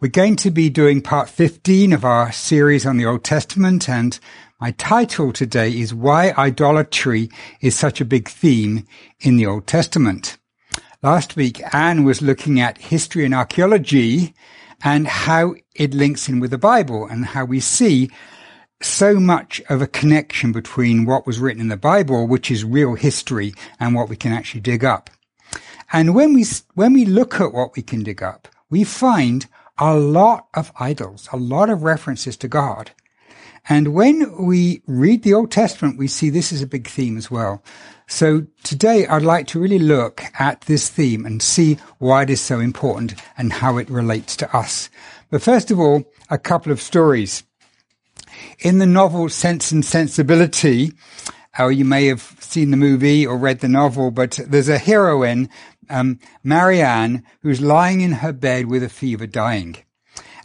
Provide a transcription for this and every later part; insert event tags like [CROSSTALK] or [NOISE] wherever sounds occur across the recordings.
We're going to be doing part 15 of our series on the Old Testament and my title today is Why Idolatry is Such a Big Theme in the Old Testament. Last week, Anne was looking at history and archaeology and how it links in with the Bible and how we see so much of a connection between what was written in the Bible, which is real history, and what we can actually dig up. And when we, when we look at what we can dig up, we find a lot of idols, a lot of references to God. And when we read the Old Testament, we see this is a big theme as well. So today I'd like to really look at this theme and see why it is so important and how it relates to us. But first of all, a couple of stories. In the novel Sense and Sensibility, or uh, you may have seen the movie or read the novel, but there's a heroine um, Marianne, who's lying in her bed with a fever dying.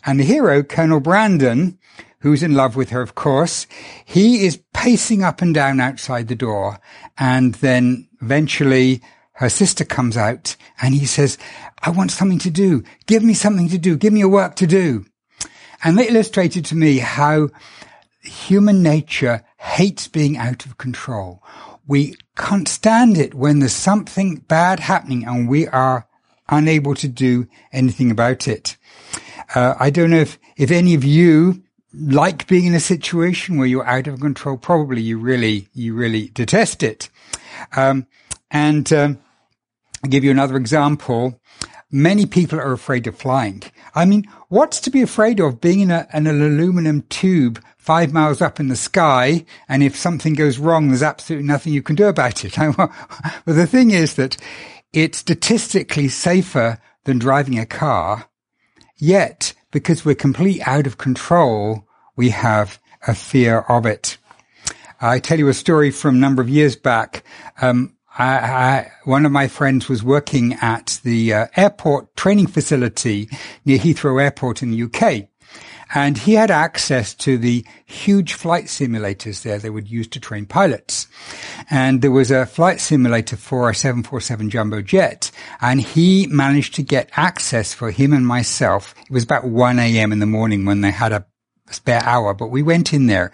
And the hero, Colonel Brandon, who's in love with her, of course, he is pacing up and down outside the door. And then eventually her sister comes out and he says, I want something to do. Give me something to do. Give me a work to do. And they illustrated to me how human nature hates being out of control we can't stand it when there's something bad happening and we are unable to do anything about it. Uh, I don't know if, if any of you like being in a situation where you're out of control. Probably you really, you really detest it. Um, and, um, I'll give you another example. Many people are afraid of flying. I mean, what's to be afraid of being in, a, in an aluminum tube five miles up in the sky, and if something goes wrong, there's absolutely nothing you can do about it. [LAUGHS] but the thing is that it's statistically safer than driving a car, yet because we're completely out of control, we have a fear of it. I tell you a story from a number of years back. Um, I, I, one of my friends was working at the uh, airport training facility near Heathrow Airport in the UK. And he had access to the huge flight simulators there they would use to train pilots. And there was a flight simulator for a 747 jumbo jet. And he managed to get access for him and myself. It was about 1 a.m. in the morning when they had a spare hour, but we went in there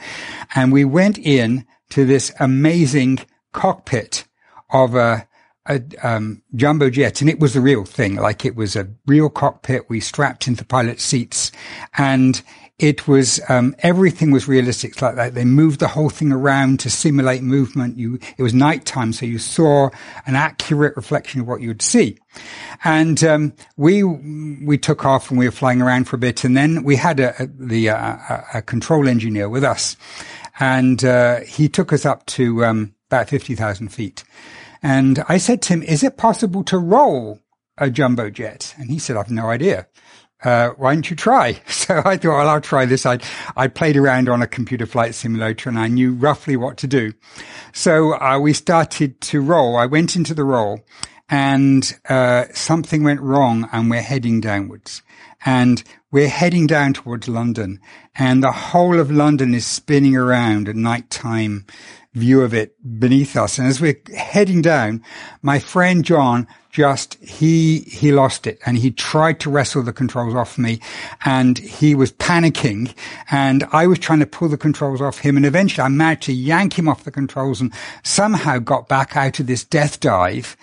and we went in to this amazing cockpit of a a um, jumbo jet, and it was the real thing. Like it was a real cockpit. We strapped into pilot seats, and it was um, everything was realistic like that. They moved the whole thing around to simulate movement. You it was nighttime, so you saw an accurate reflection of what you would see. And um, we we took off and we were flying around for a bit, and then we had a, a the uh, a control engineer with us, and uh, he took us up to um, about fifty thousand feet. And I said to him, is it possible to roll a jumbo jet? And he said, I've no idea. Uh, why don't you try? [LAUGHS] So I thought, well, I'll try this. I, I played around on a computer flight simulator and I knew roughly what to do. So uh, we started to roll. I went into the roll and uh, something went wrong and we're heading downwards. And we're heading down towards London and the whole of London is spinning around at night time view of it beneath us. And as we're heading down, my friend John just, he, he lost it and he tried to wrestle the controls off me and he was panicking and I was trying to pull the controls off him and eventually I managed to yank him off the controls and somehow got back out of this death dive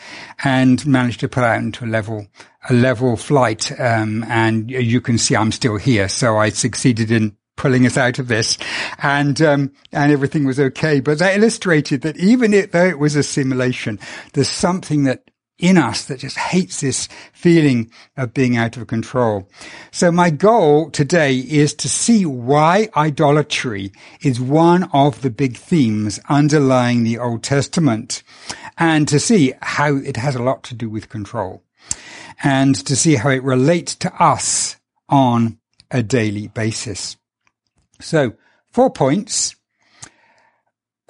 and managed to put out into a level, a level flight. Um, and you can see I'm still here. So I succeeded in pulling us out of this, and um, and everything was okay. But that illustrated that even it, though it was a simulation, there's something that in us that just hates this feeling of being out of control. So my goal today is to see why idolatry is one of the big themes underlying the Old Testament and to see how it has a lot to do with control and to see how it relates to us on a daily basis. So, four points.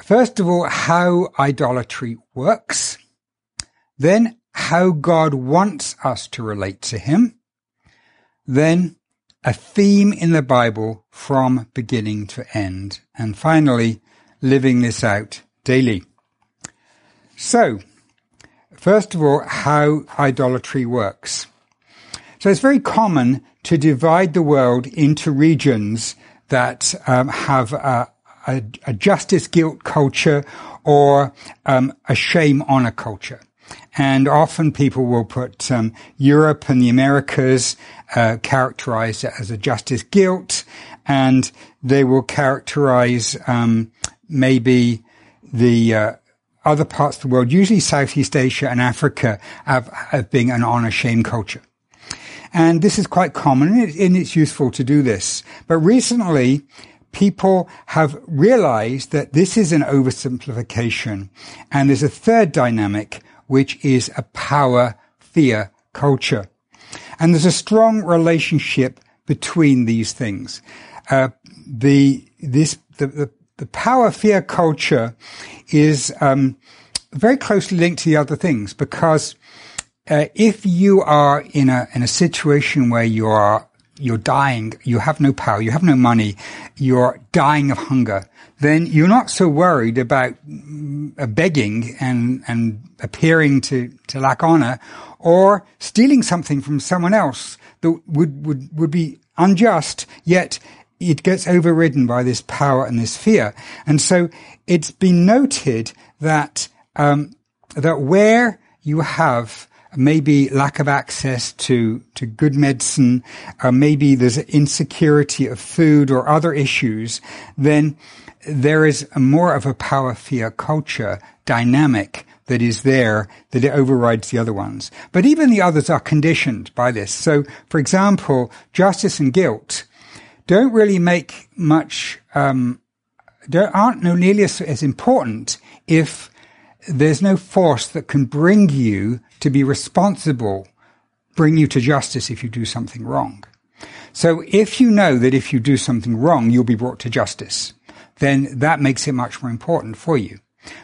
First of all, how idolatry works. Then, how God wants us to relate to Him. Then, a theme in the Bible from beginning to end. And finally, living this out daily. So, first of all, how idolatry works. So it's very common to divide the world into regions that um, have a, a, a, justice guilt culture or um, a shame honor culture. And often people will put um, Europe and the Americas uh, characterized as a justice guilt, and they will characterize um, maybe the uh, other parts of the world, usually Southeast Asia and Africa, have, have being an honor shame culture. And this is quite common and it's useful to do this. But recently, people have realized that this is an oversimplification. And there's a third dynamic, which is a power fear culture. And there's a strong relationship between these things. Uh, the, this, the, the, the power fear culture is, um, very closely linked to the other things because uh, if you are in a in a situation where you are you're dying, you have no power, you have no money, you're dying of hunger, then you're not so worried about uh, begging and and appearing to to lack honor or stealing something from someone else that would would would be unjust yet it gets overridden by this power and this fear. And so it's been noted that um, that where you have maybe lack of access to, to good medicine, uh, maybe there's insecurity of food or other issues, then there is more of a power fear culture dynamic that is there that it overrides the other ones. But even the others are conditioned by this. So, for example, justice and guilt don't really make much, um, aren't no nearly as, as important if there's no force that can bring you to be responsible, bring you to justice if you do something wrong. So if you know that if you do something wrong, you'll be brought to justice, then that makes it much more important for you.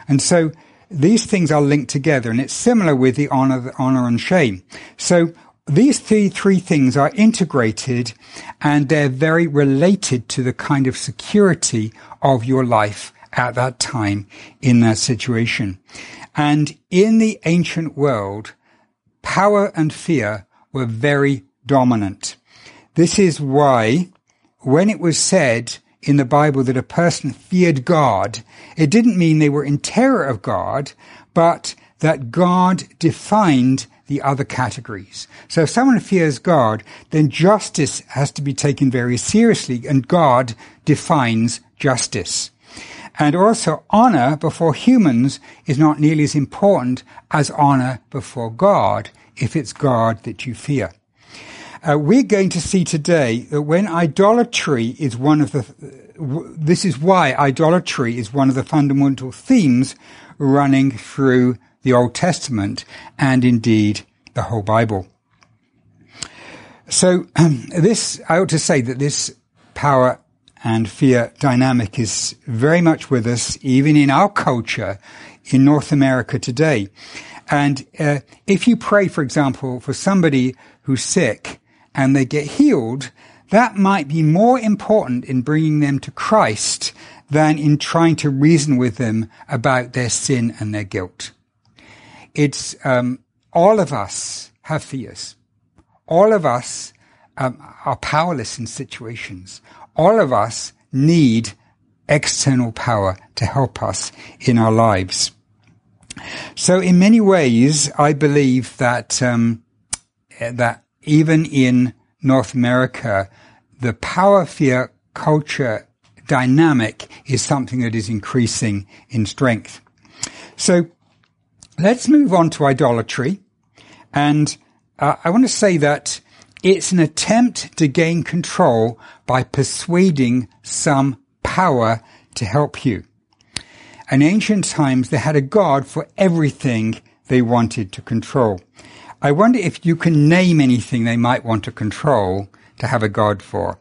And so these things are linked together and it's similar with the honor, honor and shame. So these three, three things are integrated and they're very related to the kind of security of your life at that time in that situation. And in the ancient world, power and fear were very dominant. This is why when it was said in the Bible that a person feared God, it didn't mean they were in terror of God, but that God defined the other categories. So if someone fears God, then justice has to be taken very seriously and God defines justice. And also honor before humans is not nearly as important as honor before God if it's God that you fear. Uh, we're going to see today that when idolatry is one of the, this is why idolatry is one of the fundamental themes running through the Old Testament and indeed the whole Bible. So um, [CLEARS THROAT] this, I ought to say that this power and fear dynamic is very much with us, even in our culture in North America today. And uh, if you pray, for example, for somebody who's sick and they get healed, that might be more important in bringing them to Christ than in trying to reason with them about their sin and their guilt. It's um, all of us have fears. All of us um, are powerless in situations all of us need external power to help us in our lives. So in many ways, I believe that, um, that even in North America, the power fear culture dynamic is something that is increasing in strength. So let's move on to idolatry. And uh, I want to say that it's an attempt to gain control by persuading some power to help you. In ancient times, they had a god for everything they wanted to control. I wonder if you can name anything they might want to control to have a god for.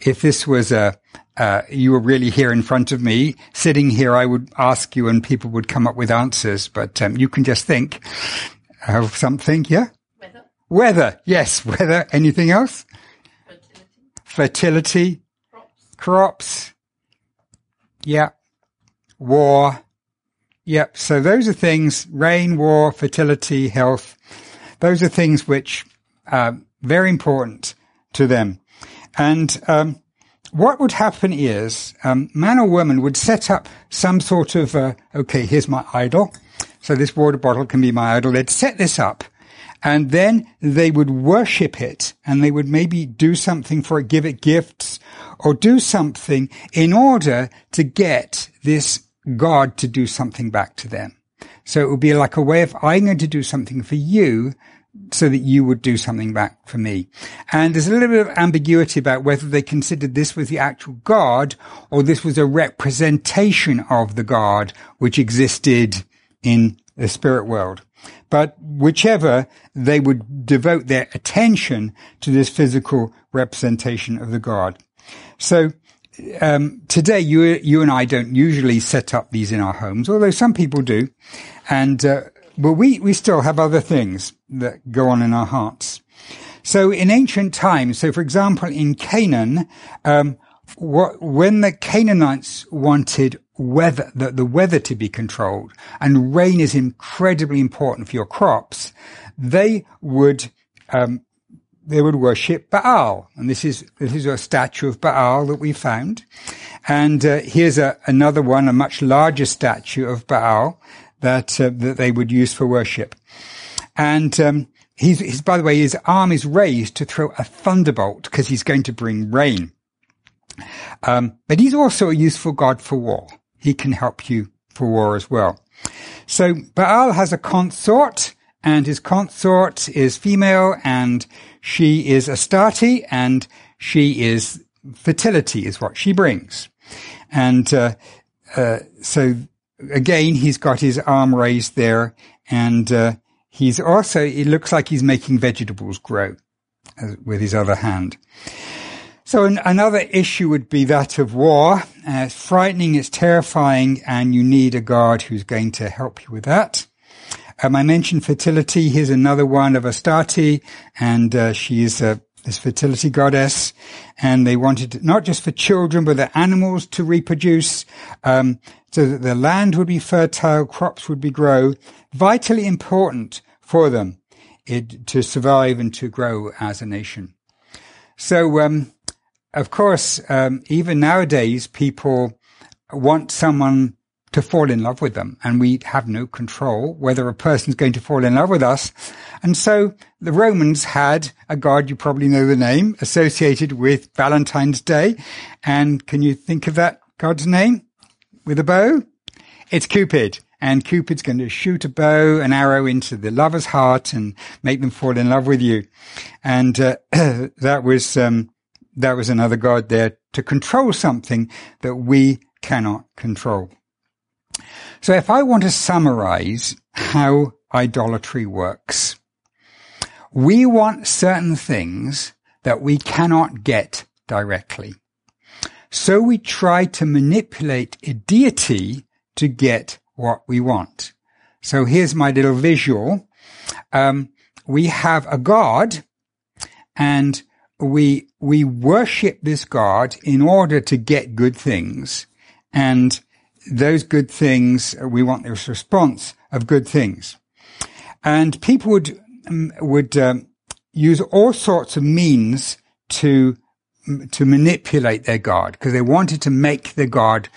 If this was a, uh, you were really here in front of me, sitting here, I would ask you and people would come up with answers, but um, you can just think of something, yeah? Weather, yes, weather. Anything else? Fertility. Fertility. Crops. Crops. Yeah. War. Yep. So those are things, rain, war, fertility, health. Those are things which are very important to them. And um, what would happen is um, man or woman would set up some sort of uh, okay, here's my idol. So this water bottle can be my idol. They'd set this up. And then they would worship it and they would maybe do something for it, give it gifts or do something in order to get this God to do something back to them. So it would be like a way of, I'm going to do something for you so that you would do something back for me. And there's a little bit of ambiguity about whether they considered this was the actual God or this was a representation of the God which existed in the spirit world. But whichever, they would devote their attention to this physical representation of the God. So um, today, you you and I don't usually set up these in our homes, although some people do, and uh, but we we still have other things that go on in our hearts. So in ancient times, so for example, in Canaan, um, what, when the Canaanites wanted weather, the, the weather to be controlled, and rain is incredibly important for your crops, they would um, they would worship Baal, and this is this is a statue of Baal that we found, and uh, here's a, another one, a much larger statue of Baal that uh, that they would use for worship, and um, he's, he's by the way his arm is raised to throw a thunderbolt because he's going to bring rain, um, but he's also a useful god for war. He can help you for war as well. So Baal has a consort and his consort is female and she is Astarte and she is fertility is what she brings. And, uh, uh, so again, he's got his arm raised there and, uh, he's also, it looks like he's making vegetables grow uh, with his other hand. So an, another issue would be that of war. Uh, it's frightening, it's terrifying, and you need a god who's going to help you with that. Um, I mentioned fertility. Here's another one of Astarte, and uh, she is a this fertility goddess, and they wanted not just for children, but the animals to reproduce, um, so that the land would be fertile, crops would be grow, vitally important for them it, to survive and to grow as a nation. So, um, of course, um, even nowadays, people want someone to fall in love with them and we have no control whether a person's going to fall in love with us. And so the Romans had a god, you probably know the name, associated with Valentine's Day. And can you think of that god's name with a bow? It's Cupid. And Cupid's going to shoot a bow, an arrow into the lover's heart and make them fall in love with you. And uh, [CLEARS THROAT] that was, um, that was another god there to control something that we cannot control. So if I want to summarize how idolatry works, we want certain things that we cannot get directly. So we try to manipulate a deity to get what we want. So here's my little visual. Um, we have a God and we, we worship this God in order to get good things. And those good things, we want this response of good things. And people would, um, would, um, use all sorts of means to, to manipulate their God because they wanted to make their God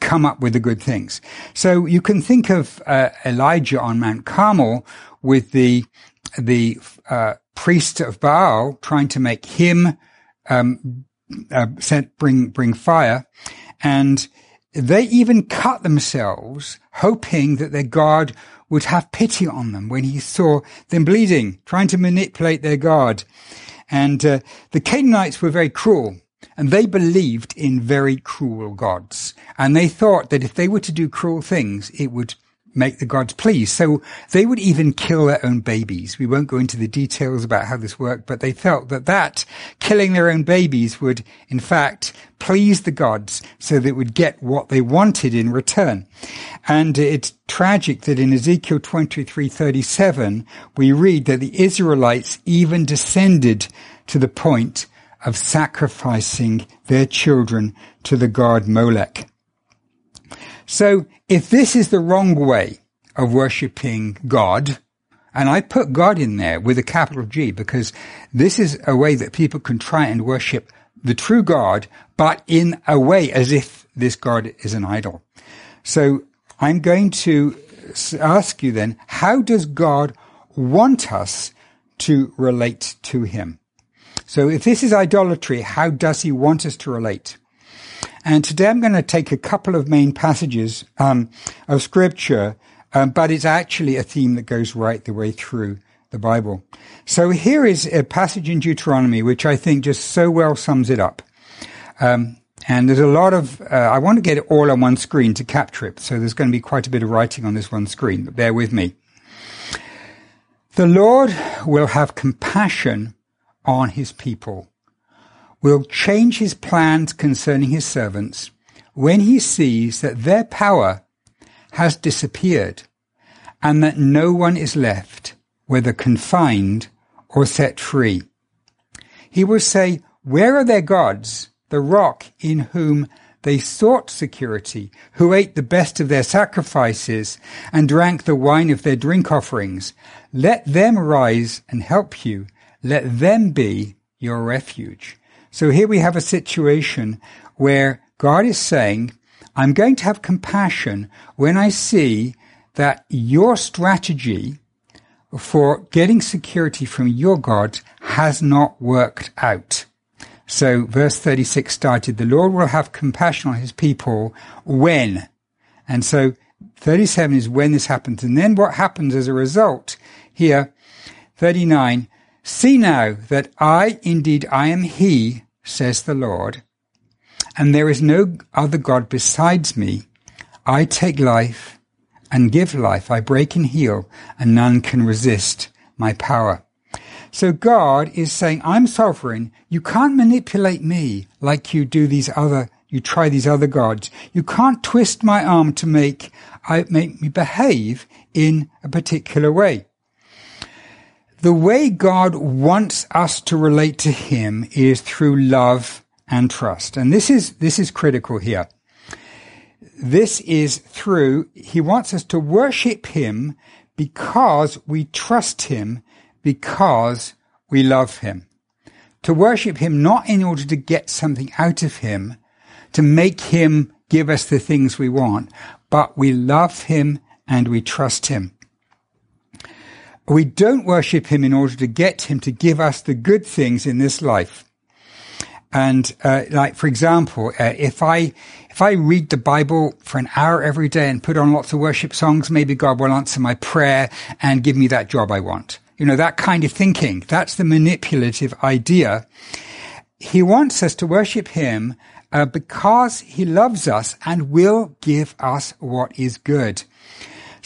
come up with the good things. So you can think of uh, Elijah on Mount Carmel with the the uh, priest of Baal trying to make him um, uh, sent bring bring fire, and they even cut themselves, hoping that their God would have pity on them when he saw them bleeding, trying to manipulate their God. And uh, the Canaanites were very cruel. And they believed in very cruel gods. And they thought that if they were to do cruel things, it would make the gods pleased. So they would even kill their own babies. We won't go into the details about how this worked, but they felt that that killing their own babies would in fact please the gods so they would get what they wanted in return. And it's tragic that in Ezekiel 23:37 we read that the Israelites even descended to the point of sacrificing their children to the god Molech. So if this is the wrong way of worshipping God, And I put God in there with a capital G because this is a way that people can try and worship the true God, but in a way as if this God is an idol. So I'm going to ask you then, how does God want us to relate to him? So if this is idolatry, how does he want us to relate? And today I'm going to take a couple of main passages um, of scripture, um, but it's actually a theme that goes right the way through the Bible. So here is a passage in Deuteronomy which I think just so well sums it up. Um, and there's a lot of, uh, I want to get it all on one screen to capture it. So there's going to be quite a bit of writing on this one screen, but bear with me. The Lord will have compassion on his people, will change his plans concerning his servants when he sees that their power has disappeared and that no one is left, whether confined or set free. He will say, Where are their gods? the rock in whom they sought security, who ate the best of their sacrifices and drank the wine of their drink offerings. Let them rise and help you. Let them be your refuge. So here we have a situation where God is saying, I'm going to have compassion when I see that your strategy for getting security from your God has not worked out. So verse 36 started, the Lord will have compassion on his people when. And so 37 is when this happens. And then what happens as a result here, 39, see now that I indeed I am he, says the Lord, and there is no other God besides me. I take life and give life. I break and heal and none can resist my power. So God is saying, I'm sovereign. You can't manipulate me like you do these other, you try these other gods. You can't twist my arm to make, I, make me behave in a particular way. The way God wants us to relate to Him is through love and trust. And this is, this is critical here. This is through, He wants us to worship Him because we trust Him because we love him. To worship him not in order to get something out of him, to make him give us the things we want, but we love him and we trust him. We don't worship him in order to get him to give us the good things in this life. And uh, like for example, uh, if I if I read the Bible for an hour every day and put on lots of worship songs, maybe God will answer my prayer and give me that job I want. You know, that kind of thinking. That's the manipulative idea. He wants us to worship him uh, because he loves us and will give us what is good.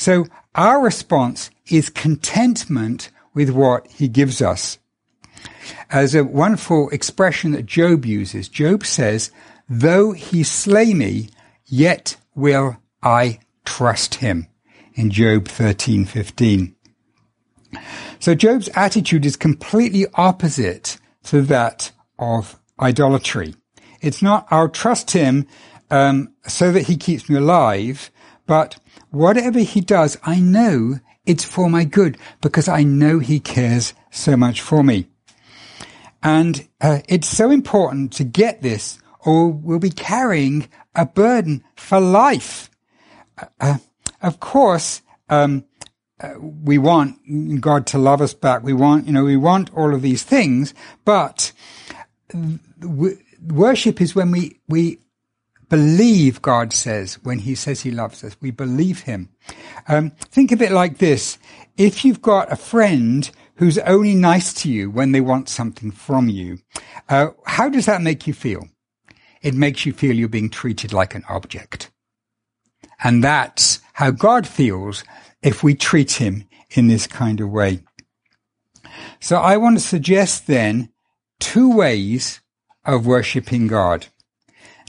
So our response is contentment with what he gives us. As a wonderful expression that Job uses, Job says, though he slay me, yet will I trust him in Job 13:15. So Job's attitude is completely opposite to that of idolatry. It's not, I'll trust him um, so that he keeps me alive, but whatever he does, I know it's for my good because I know he cares so much for me. And uh, it's so important to get this or we'll be carrying a burden for life. Uh, uh of course, um, we want God to love us back. We want, you know, we want all of these things, but worship is when we, we believe God says when he says he loves us. We believe him. Um, think of it like this. If you've got a friend who's only nice to you when they want something from you, uh, how does that make you feel? It makes you feel you're being treated like an object. And that's how God feels if we treat him in this kind of way. So I want to suggest then two ways of worshipping God.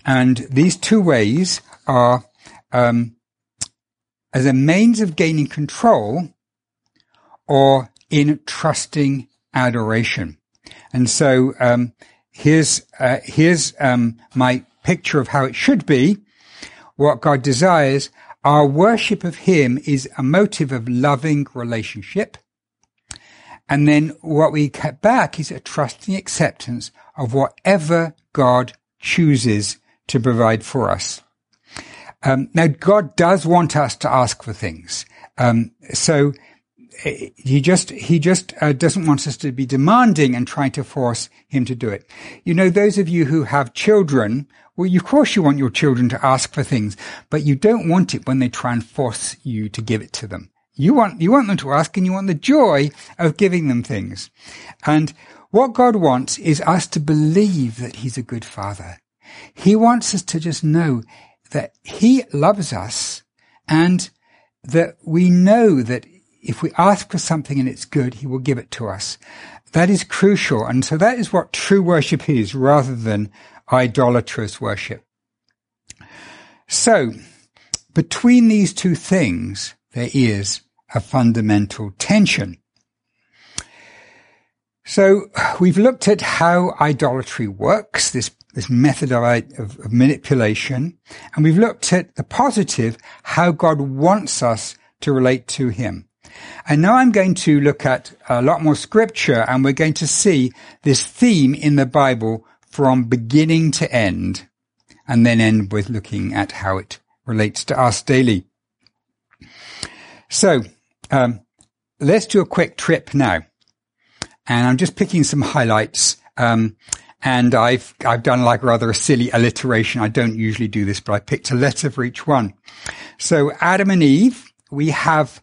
And these two ways are um, as a means of gaining control or in trusting adoration. And so um, here's uh, here's um, my picture of how it should be. What God desires our worship of Him is a motive of loving relationship And then what we get back is a trusting acceptance of whatever God chooses to provide for us. Um, now, God does want us to ask for things. Um, so eh, he just he just uh, doesn't want us to be demanding and trying to force him to do it. You know, those of you who have children, well, of course you want your children to ask for things, but you don't want it when they try and force you to give it to them. You want you want them to ask, and you want the joy of giving them things. And what God wants is us to believe that He's a good Father. He wants us to just know that He loves us and that we know that if we ask for something and it's good, He will give it to us. That is crucial. And so that is what true worship is rather than idolatrous worship. So between these two things, there is a fundamental tension. So we've looked at how idolatry works, this this method of, of, manipulation. And we've looked at the positive, how God wants us to relate to him. And now I'm going to look at a lot more scripture and we're going to see this theme in the Bible from beginning to end and then end with looking at how it relates to us daily. So, um, let's do a quick trip now. And I'm just picking some highlights. Um, and I've, I've done like rather a silly alliteration. I don't usually do this, but I picked a letter for each one. So Adam and Eve, we have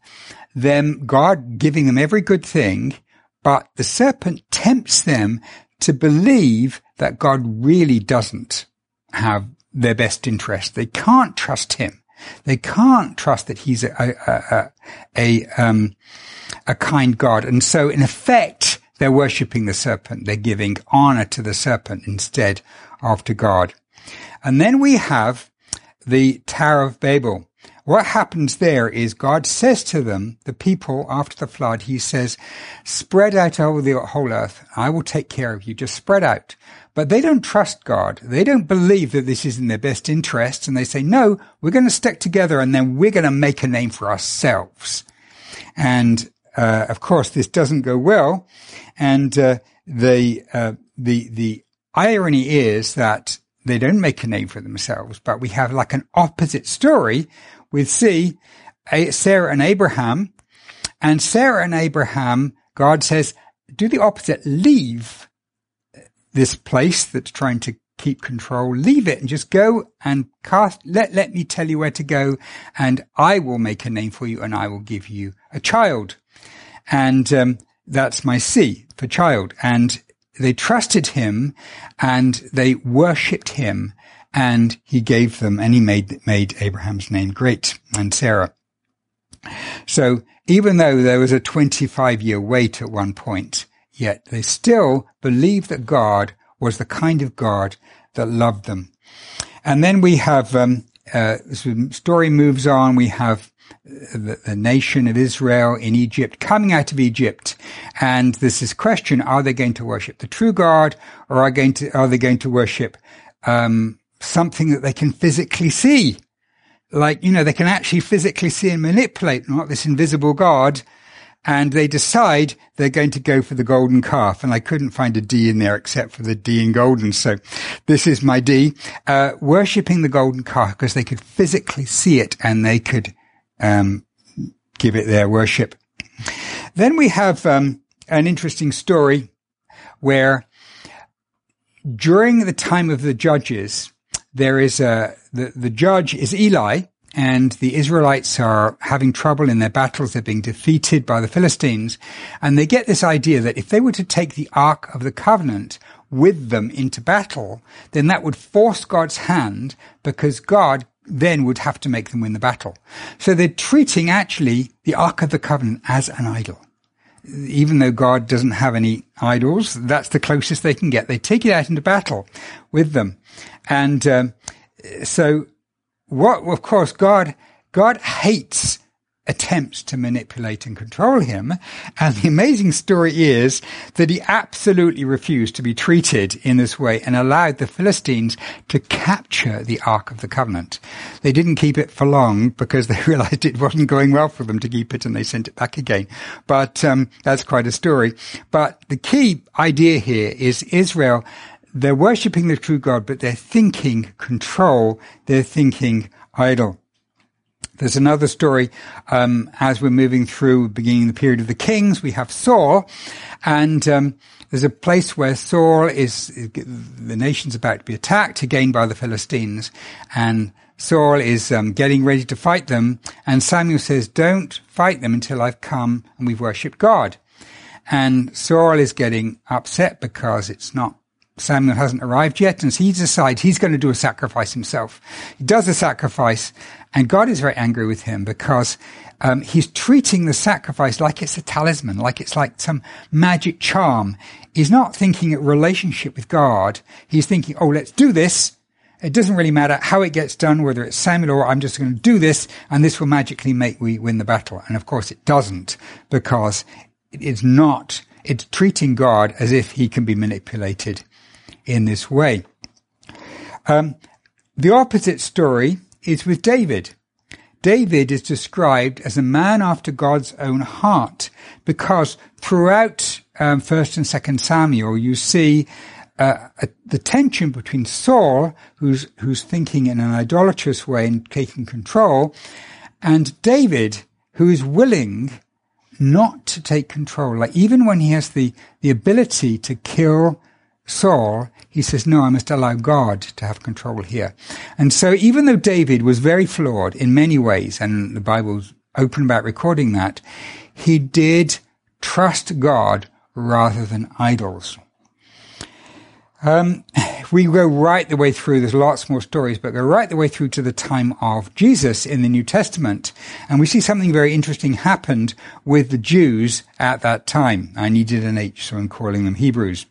them, God giving them every good thing, but the serpent tempts them to believe that God really doesn't have their best interest. They can't trust him. They can't trust that he's a, a, a, a, um, a kind God. And so in effect, they're worshipping the serpent. They're giving honor to the serpent instead of to God. And then we have the Tower of Babel. What happens there is God says to them, the people after the flood, he says, spread out over the whole earth. I will take care of you. Just spread out. But they don't trust God. They don't believe that this is in their best interests. And they say, no, we're going to stick together and then we're going to make a name for ourselves. And, uh, of course, this doesn't go well. And uh, the uh, the the irony is that they don't make a name for themselves, but we have like an opposite story with see Sarah and Abraham, and Sarah and Abraham. God says, do the opposite. Leave this place that's trying to keep control. Leave it and just go and cast. Let let me tell you where to go, and I will make a name for you, and I will give you a child. And um, that's my C for child. And they trusted him and they worshipped him and he gave them and he made, made Abraham's name great and Sarah. So even though there was a 25 year wait at one point, yet they still believed that God was the kind of God that loved them. And then we have, um, uh, story moves on. We have the, the, nation of Israel in Egypt, coming out of Egypt. And this question, are they going to worship the true God or are, going to, are they going to worship, um, something that they can physically see? Like, you know, they can actually physically see and manipulate, not this invisible God. And they decide they're going to go for the golden calf. And I couldn't find a D in there except for the D in golden. So this is my D, uh, worshipping the golden calf because they could physically see it and they could um, give it their worship. Then we have um, an interesting story where during the time of the judges, there is a the, the judge is Eli, and the Israelites are having trouble in their battles. They're being defeated by the Philistines, and they get this idea that if they were to take the Ark of the Covenant with them into battle, then that would force God's hand because God then would have to make them win the battle. So they're treating actually the Ark of the Covenant as an idol. Even though God doesn't have any idols, that's the closest they can get. They take it out into battle with them. And um, so what, of course, God, God hates attempts to manipulate and control him. And the amazing story is that he absolutely refused to be treated in this way and allowed the Philistines to capture the Ark of the Covenant. They didn't keep it for long because they [LAUGHS] realized it wasn't going well for them to keep it and they sent it back again. But um, that's quite a story. But the key idea here is Israel they're worshipping the true God, but they're thinking control, they're thinking idol. There's another story um, as we're moving through, beginning the period of the kings. We have Saul, and um, there's a place where Saul is. The nation's about to be attacked again by the Philistines, and Saul is um, getting ready to fight them. And Samuel says, "Don't fight them until I've come and we've worshipped God." And Saul is getting upset because it's not Samuel hasn't arrived yet, and so he decides he's going to do a sacrifice himself. He does a sacrifice, and God is very angry with him because um, he's treating the sacrifice like it's a talisman, like it's like some magic charm. He's not thinking a relationship with God. He's thinking, oh, let's do this. It doesn't really matter how it gets done, whether it's Samuel or I'm just going to do this, and this will magically make we win the battle. And of course it doesn't, because it is not, it's treating God as if he can be manipulated in this way. Um, the opposite story is with David. David is described as a man after God's own heart because throughout um, First and Second Samuel, you see uh, a, the tension between Saul, who's who's thinking in an idolatrous way and taking control, and David, who is willing not to take control. Like even when he has the the ability to kill Saul, he says, no, I must allow God to have control here. And so even though David was very flawed in many ways, and the Bible's open about recording that, he did trust God rather than idols. Um, we go right the way through, there's lots more stories, but go right the way through to the time of Jesus in the New Testament. And we see something very interesting happened with the Jews at that time. I needed an H, so I'm calling them Hebrews.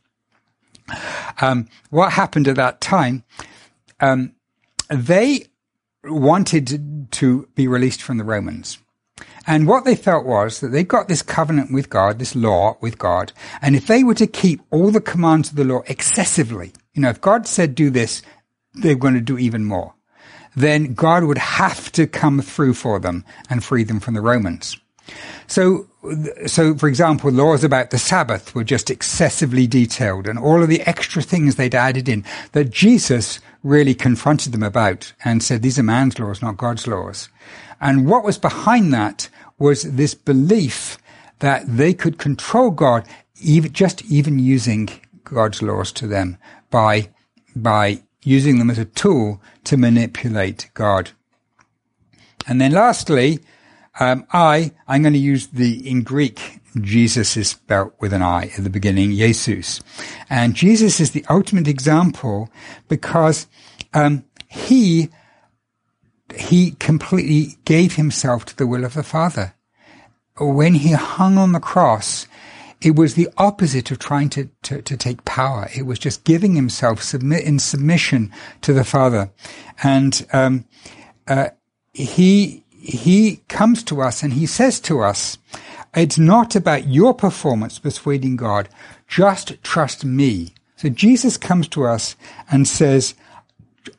Um, what happened at that time? Um, they wanted to be released from the Romans. And what they felt was that they got this covenant with God, this law with God. And if they were to keep all the commands of the law excessively, you know, if God said do this, they're going to do even more. Then God would have to come through for them and free them from the Romans. So, so for example, laws about the Sabbath were just excessively detailed and all of the extra things they'd added in that Jesus really confronted them about and said, these are man's laws, not God's laws. And what was behind that was this belief that they could control God even, just even using God's laws to them by, by using them as a tool to manipulate God. And then lastly, um, I, I'm going to use the, in Greek, Jesus is spelled with an I at the beginning, Jesus. And Jesus is the ultimate example because, um, he, he completely gave himself to the will of the Father. When he hung on the cross, it was the opposite of trying to, to, to, take power. It was just giving himself submit in submission to the Father. And, um, uh, he, he comes to us and he says to us, it's not about your performance persuading God. Just trust me. So Jesus comes to us and says,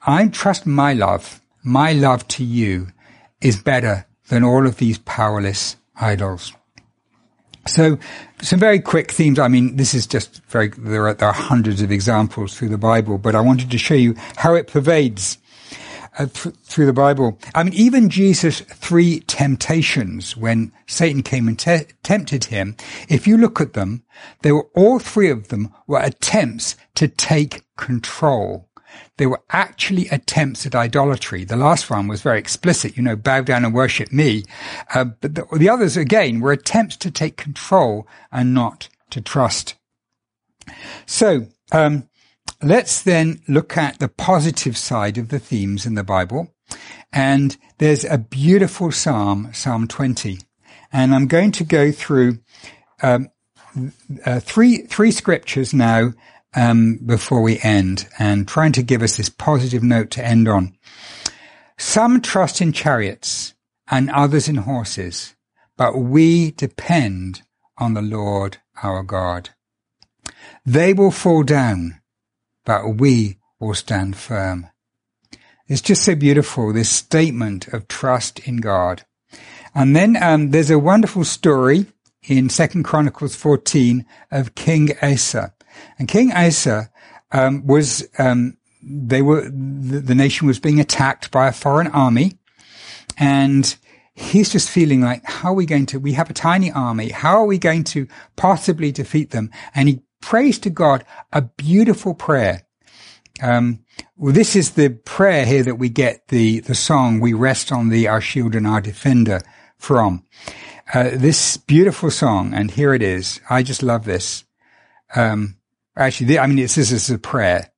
I trust my love. My love to you is better than all of these powerless idols. So some very quick themes. I mean, this is just very, there are, there are hundreds of examples through the Bible, but I wanted to show you how it pervades uh, th- through the Bible. I mean, even Jesus' three temptations when Satan came and te- tempted him, if you look at them, they were all three of them were attempts to take control. They were actually attempts at idolatry. The last one was very explicit, you know, bow down and worship me. Uh, but the, the others, again, were attempts to take control and not to trust. So, um, Let's then look at the positive side of the themes in the Bible. And there's a beautiful psalm, Psalm 20. And I'm going to go through um, uh, three three scriptures now um, before we end, and trying to give us this positive note to end on. Some trust in chariots and others in horses, but we depend on the Lord our God. They will fall down, but we will stand firm. It's just so beautiful, this statement of trust in God. And then um, there's a wonderful story in Second Chronicles 14 of King Asa. And King Asa um, was um, they were the, the, nation was being attacked by a foreign army, and he's just feeling like, how are we going to? We have a tiny army. How are we going to possibly defeat them? And he prays to God a beautiful prayer. Um, well, this is the prayer here that we get the the song "We Rest on Thee, Our Shield and Our Defender" from. Uh, this beautiful song, and here it is. I just love this. Um, actually, I mean, it's this is a prayer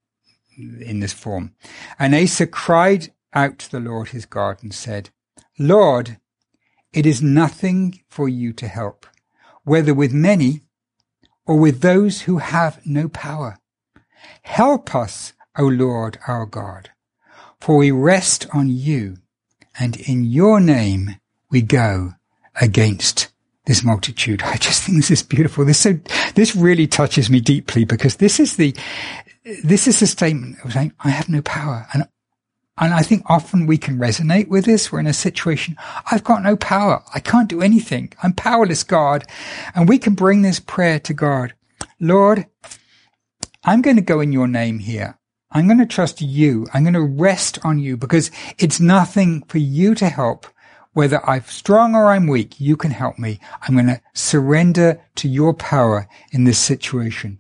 in this form. And Asa cried out to the Lord his God and said, Lord, it is nothing for you to help, whether with many or with those who have no power. Help us, O Lord our God, for we rest on you, and in your name we go against this multitude. [LAUGHS] I just think this is beautiful. This so this really touches me deeply because this is the this is a statement of saying I have no power, and and I think often we can resonate with this. We're in a situation I've got no power. I can't do anything. I'm powerless, God, and we can bring this prayer to God. Lord, I'm going to go in your name here. I'm going to trust you. I'm going to rest on you because it's nothing for you to help whether I'm strong or I'm weak, you can help me. I'm going to surrender to your power in this situation.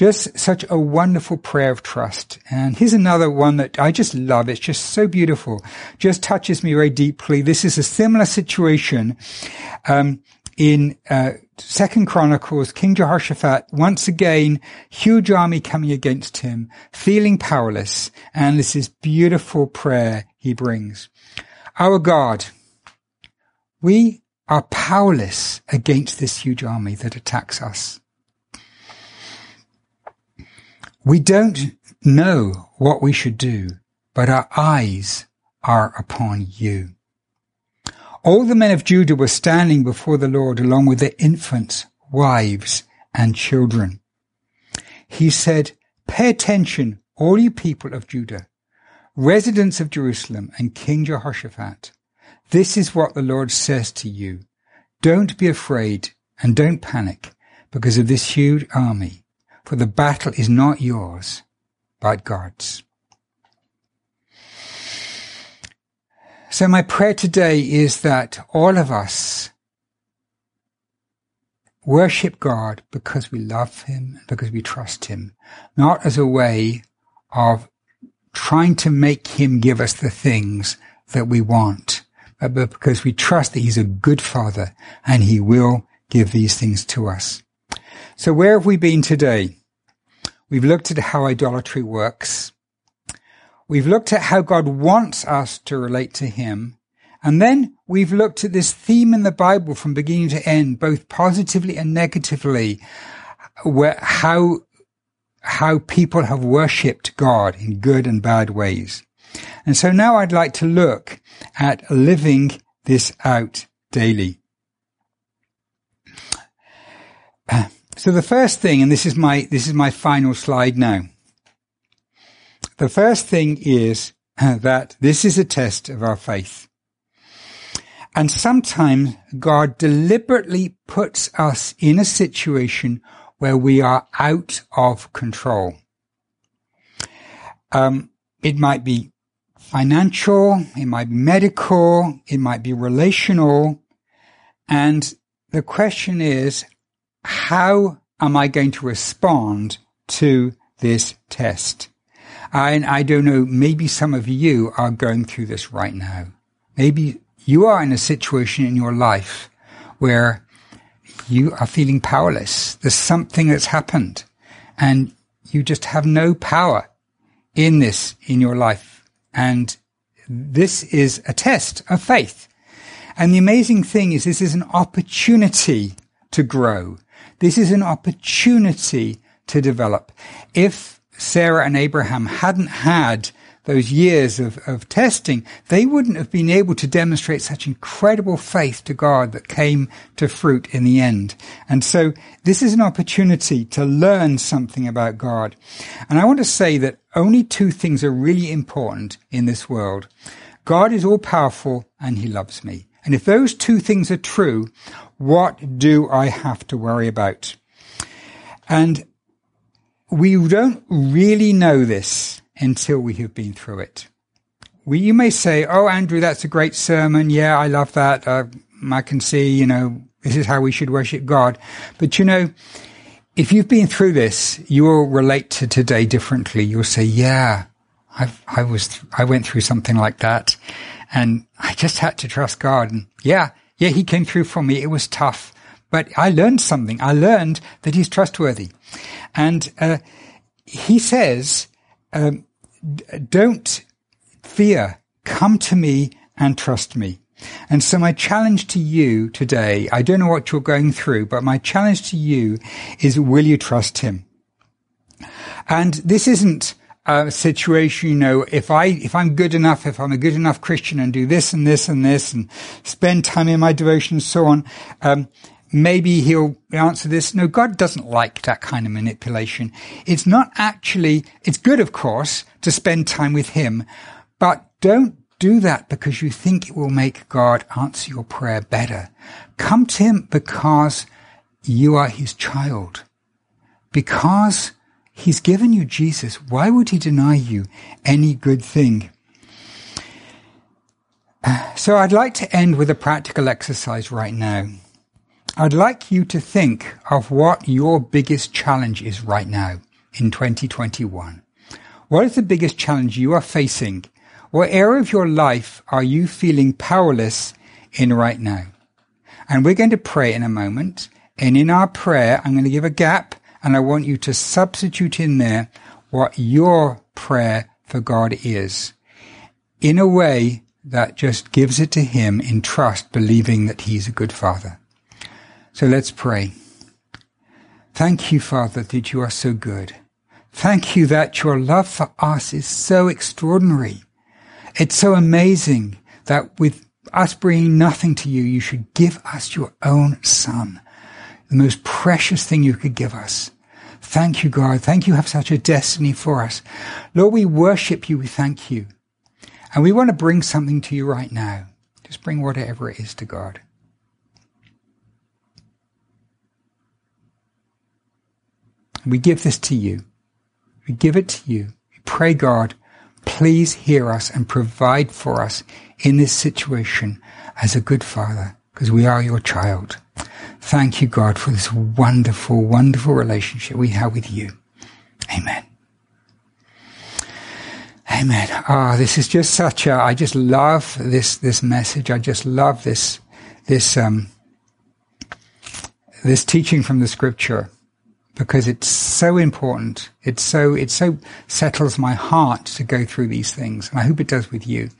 Just such a wonderful prayer of trust. And here's another one that I just love. It's just so beautiful. Just touches me very deeply. This is a similar situation, um, in, uh, Second Chronicles, King Jehoshaphat, once again, huge army coming against him, feeling powerless. And this is beautiful prayer he brings. Our God, we are powerless against this huge army that attacks us. We don't know what we should do, but our eyes are upon you. All the men of Judah were standing before the Lord along with their infants, wives, and children. He said, pay attention, all you people of Judah, residents of Jerusalem and King Jehoshaphat. This is what the Lord says to you. Don't be afraid and don't panic because of this huge army, for the battle is not yours, but God's. So my prayer today is that all of us worship God because we love Him, because we trust Him, not as a way of trying to make Him give us the things that we want, but because we trust that he's a good father and he will give these things to us. So where have we been today? We've looked at how idolatry works. We've looked at how God wants us to relate to him. And then we've looked at this theme in the Bible from beginning to end, both positively and negatively, where how, how people have worshipped God in good and bad ways. And so now I'd like to look at living this out daily. [CLEARS THROAT] So the first thing, and this is my, this is my final slide now. The first thing is [LAUGHS] that this is a test of our faith. And sometimes God deliberately puts us in a situation where we are out of control. Um, it might be financial, it might be medical, it might be relational. And the question is, how am I going to respond to this test? And I don't know, maybe some of you are going through this right now. Maybe you are in a situation in your life where you are feeling powerless. There's something that's happened and you just have no power in this in your life. And this is a test of faith. And the amazing thing is this is an opportunity to grow. This is an opportunity to develop. If Sarah and Abraham hadn't had those years of, of testing, they wouldn't have been able to demonstrate such incredible faith to God that came to fruit in the end. And so this is an opportunity to learn something about God. And I want to say that only two things are really important in this world. God is all powerful and he loves me. And if those two things are true, what do I have to worry about? And we don't really know this until we have been through it. We, you may say, Oh, Andrew, that's a great sermon. Yeah, I love that. Uh, I can see, you know, this is how we should worship God. But you know, if you've been through this, you will relate to today differently. You'll say, yeah, I've, I was, I went through something like that and I just had to trust God. And yeah, yeah, he came through for me. It was tough, but I learned something. I learned that he's trustworthy. And, uh, he says, um, don't fear. Come to me and trust me. And so my challenge to you today, I don't know what you're going through, but my challenge to you is, will you trust him? And this isn't a situation, you know, if I, if I'm good enough, if I'm a good enough Christian and do this and this and this and spend time in my devotion and so on, um, maybe he'll answer this. No, God doesn't like that kind of manipulation. It's not actually, it's good, of course, to spend time with him, but don't do that because you think it will make God answer your prayer better. Come to him because you are his child. Because he's given you Jesus, why would he deny you any good thing? So I'd like to end with a practical exercise right now. I'd like you to think of what your biggest challenge is right now in 2021. What is the biggest challenge you are facing? What area of your life are you feeling powerless in right now? And we're going to pray in a moment. And in our prayer, I'm going to give a gap and I want you to substitute in there what your prayer for God is in a way that just gives it to Him in trust, believing that He's a good Father. So let's pray. Thank you, Father, that you are so good. Thank you that your love for us is so extraordinary. It's so amazing that with us bringing nothing to you, you should give us your own son, the most precious thing you could give us. Thank you, God. Thank you have such a destiny for us. Lord, we worship you. We thank you. And we want to bring something to you right now. Just bring whatever it is to God. We give this to you. We give it to you. We pray, God, please hear us and provide for us in this situation as a good father, because we are your child. Thank you, God, for this wonderful, wonderful relationship we have with you. Amen. Amen. Ah, oh, this is just such a, I just love this, this message. I just love this, this, um, this teaching from the scripture because it's so important. It's so, it so settles my heart to go through these things. And I hope it does with you.